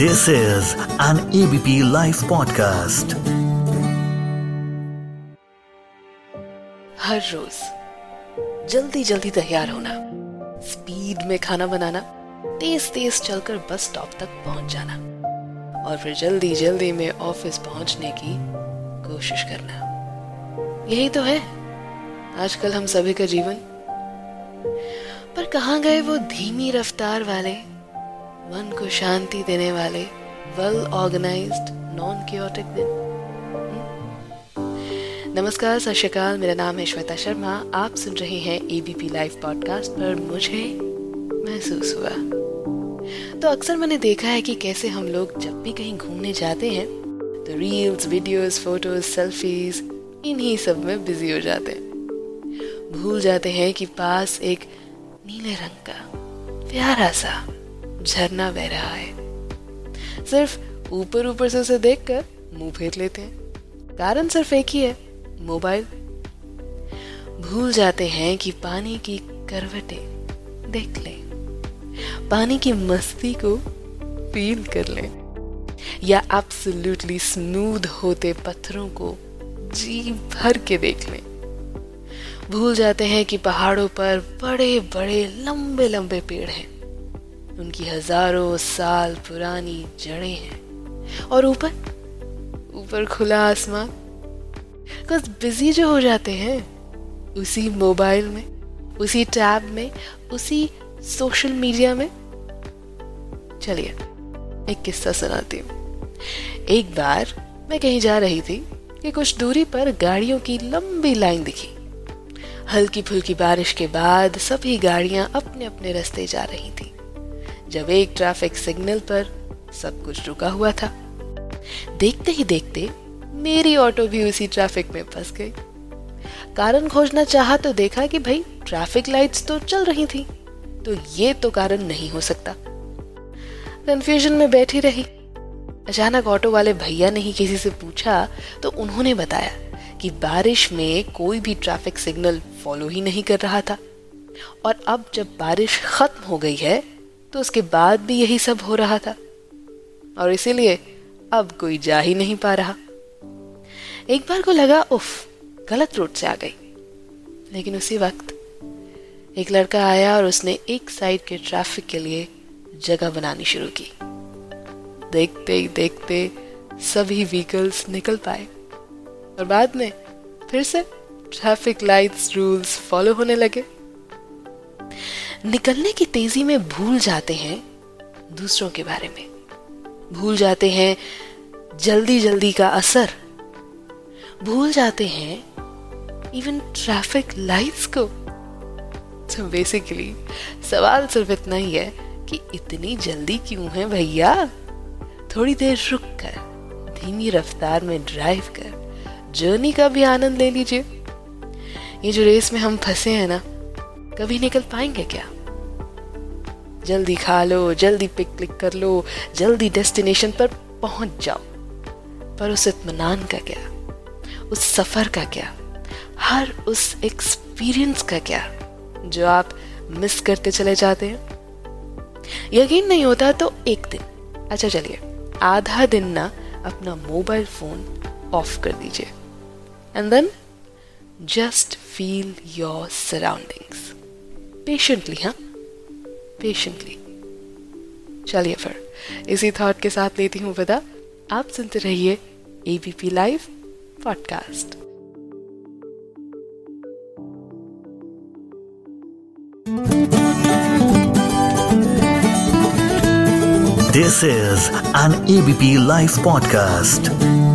This is an ABP Life podcast. हर रोज जल्दी जल्दी तैयार होना स्पीड में खाना बनाना, तेज तेज चलकर बस स्टॉप तक पहुँच जाना, और फिर जल्दी जल्दी में ऑफ़िस पहुँचने की कोशिश करना यही तो है, आजकल हम सभी का जीवन पर कहा गए वो धीमी रफ्तार वाले मन को शांति देने वाले वेल ऑर्गेनाइज्ड नॉन क्योटिक दिन। हम्म? नमस्कार, सत मेरा नाम है श्वेता शर्मा। आप सुन रहे हैं एबीपी लाइव पॉडकास्ट पर मुझे महसूस हुआ। तो अक्सर मैंने देखा है कि कैसे हम लोग जब भी कहीं घूमने जाते हैं तो रील्स वीडियोस फ़ोटोज़ सेल्फीज इन्हीं सब में बिज़ी हो जाते हैं। भूल जाते हैं कि पास एक नीले रंग का प्यारा सा झरना बह रहा है। सिर्फ़ ऊपर ऊपर से उसे देखकर मुँह फेर लेते हैं। कारण सिर्फ़ एक ही है, मोबाइल। भूल जाते हैं कि पानी की करवटें देख लें। पानी की मस्ती को फील कर लें। या एब्सोल्युटली स्मूथ होते पत्थरों को जी भर के देख लें। भूल जाते हैं कि पहाड़ों पर बड़े बड़े लंबे लंबे पेड़ हैं। उनकी हज़ारों साल पुरानी जड़ें हैं। और ऊपर? ऊपर खुला आसमान। बस बिज़ी जो हो जाते हैं, उसी मोबाइल में, उसी टैब में, उसी सोशल मीडिया में। चलिए, एक किस्सा सुनाती हूँ। एक बार मैं कहीं जा रही थी कि कुछ दूरी पर गाड़ियों की लंबी लाइन दिखी। हल्की फुल्की बारिश के बाद सभी गाड़ियाँ अपने अपने रास्ते जा रही थी। जब एक ट्रैफ़िक सिग्नल पर सब कुछ रुका हुआ था। देखते ही देखते मेरी ऑटो भी उसी ट्रैफ़िक में फंस गई। कारण खोजना चाहा तो देखा कि भाई ट्रैफ़िक लाइट्स तो चल रही थी तो ये तो कारण नहीं हो सकता। कंफ्यूजन में बैठी रही। अचानक ऑटो वाले भैया ने ही किसी से पूछा तो उन्होंने बताया कि बारिश में कोई भी ट्रैफ़िक सिग्नल फॉलो ही नहीं कर रहा था। और अब जब बारिश खत्म हो गई है तो उसके बाद भी यही सब हो रहा था। और इसीलिए अब कोई जा ही नहीं पा रहा। एक बार को लगा, उफ, गलत रूट से आ गई। लेकिन उसी वक्त एक लड़का आया और उसने एक साइड के ट्रैफ़िक के लिए जगह बनानी शुरू की। देखते ही देखते सभी व्हीकल्स निकल पाए। और बाद में फिर से ट्रैफ़िक लाइट्स रूल्स फॉलो होने लगे। निकलने की तेज़ी में भूल जाते हैं दूसरों के बारे में। भूल जाते हैं जल्दी जल्दी का असर। भूल जाते हैं इवन ट्रैफ़िक लाइट्स को। तो बेसिकली सवाल सिर्फ़ इतना ही है कि इतनी जल्दी क्यों है भैया? थोड़ी देर रुक कर, धीमी रफ्तार में ड्राइव कर जर्नी का भी आनंद ले लीजिए। ये जो रेस में हम फंसे हैं ना कभी निकल पाएँगे क्या? जल्दी खा लो, जल्दी पिक क्लिक कर लो, जल्दी डेस्टिनेशन पर पहुँच जाओ। पर उस इतमान का क्या? उस सफ़र का क्या? हर उस एक्सपीरियंस का क्या? जो आप मिस करते चले जाते हैं। यकीन नहीं होता तो एक दिन। अच्छा चलिए, आधा दिन ना अपना मोबाइल फ़ोन ऑफ़ कर दीजिए। And then just feel your surroundings patiently हाँ पेशेंटली चलिए फिर, इसी थॉट के साथ लेती हूँ विदा। आप सुनते रहिए ABP live podcast This is an ABP Life podcast.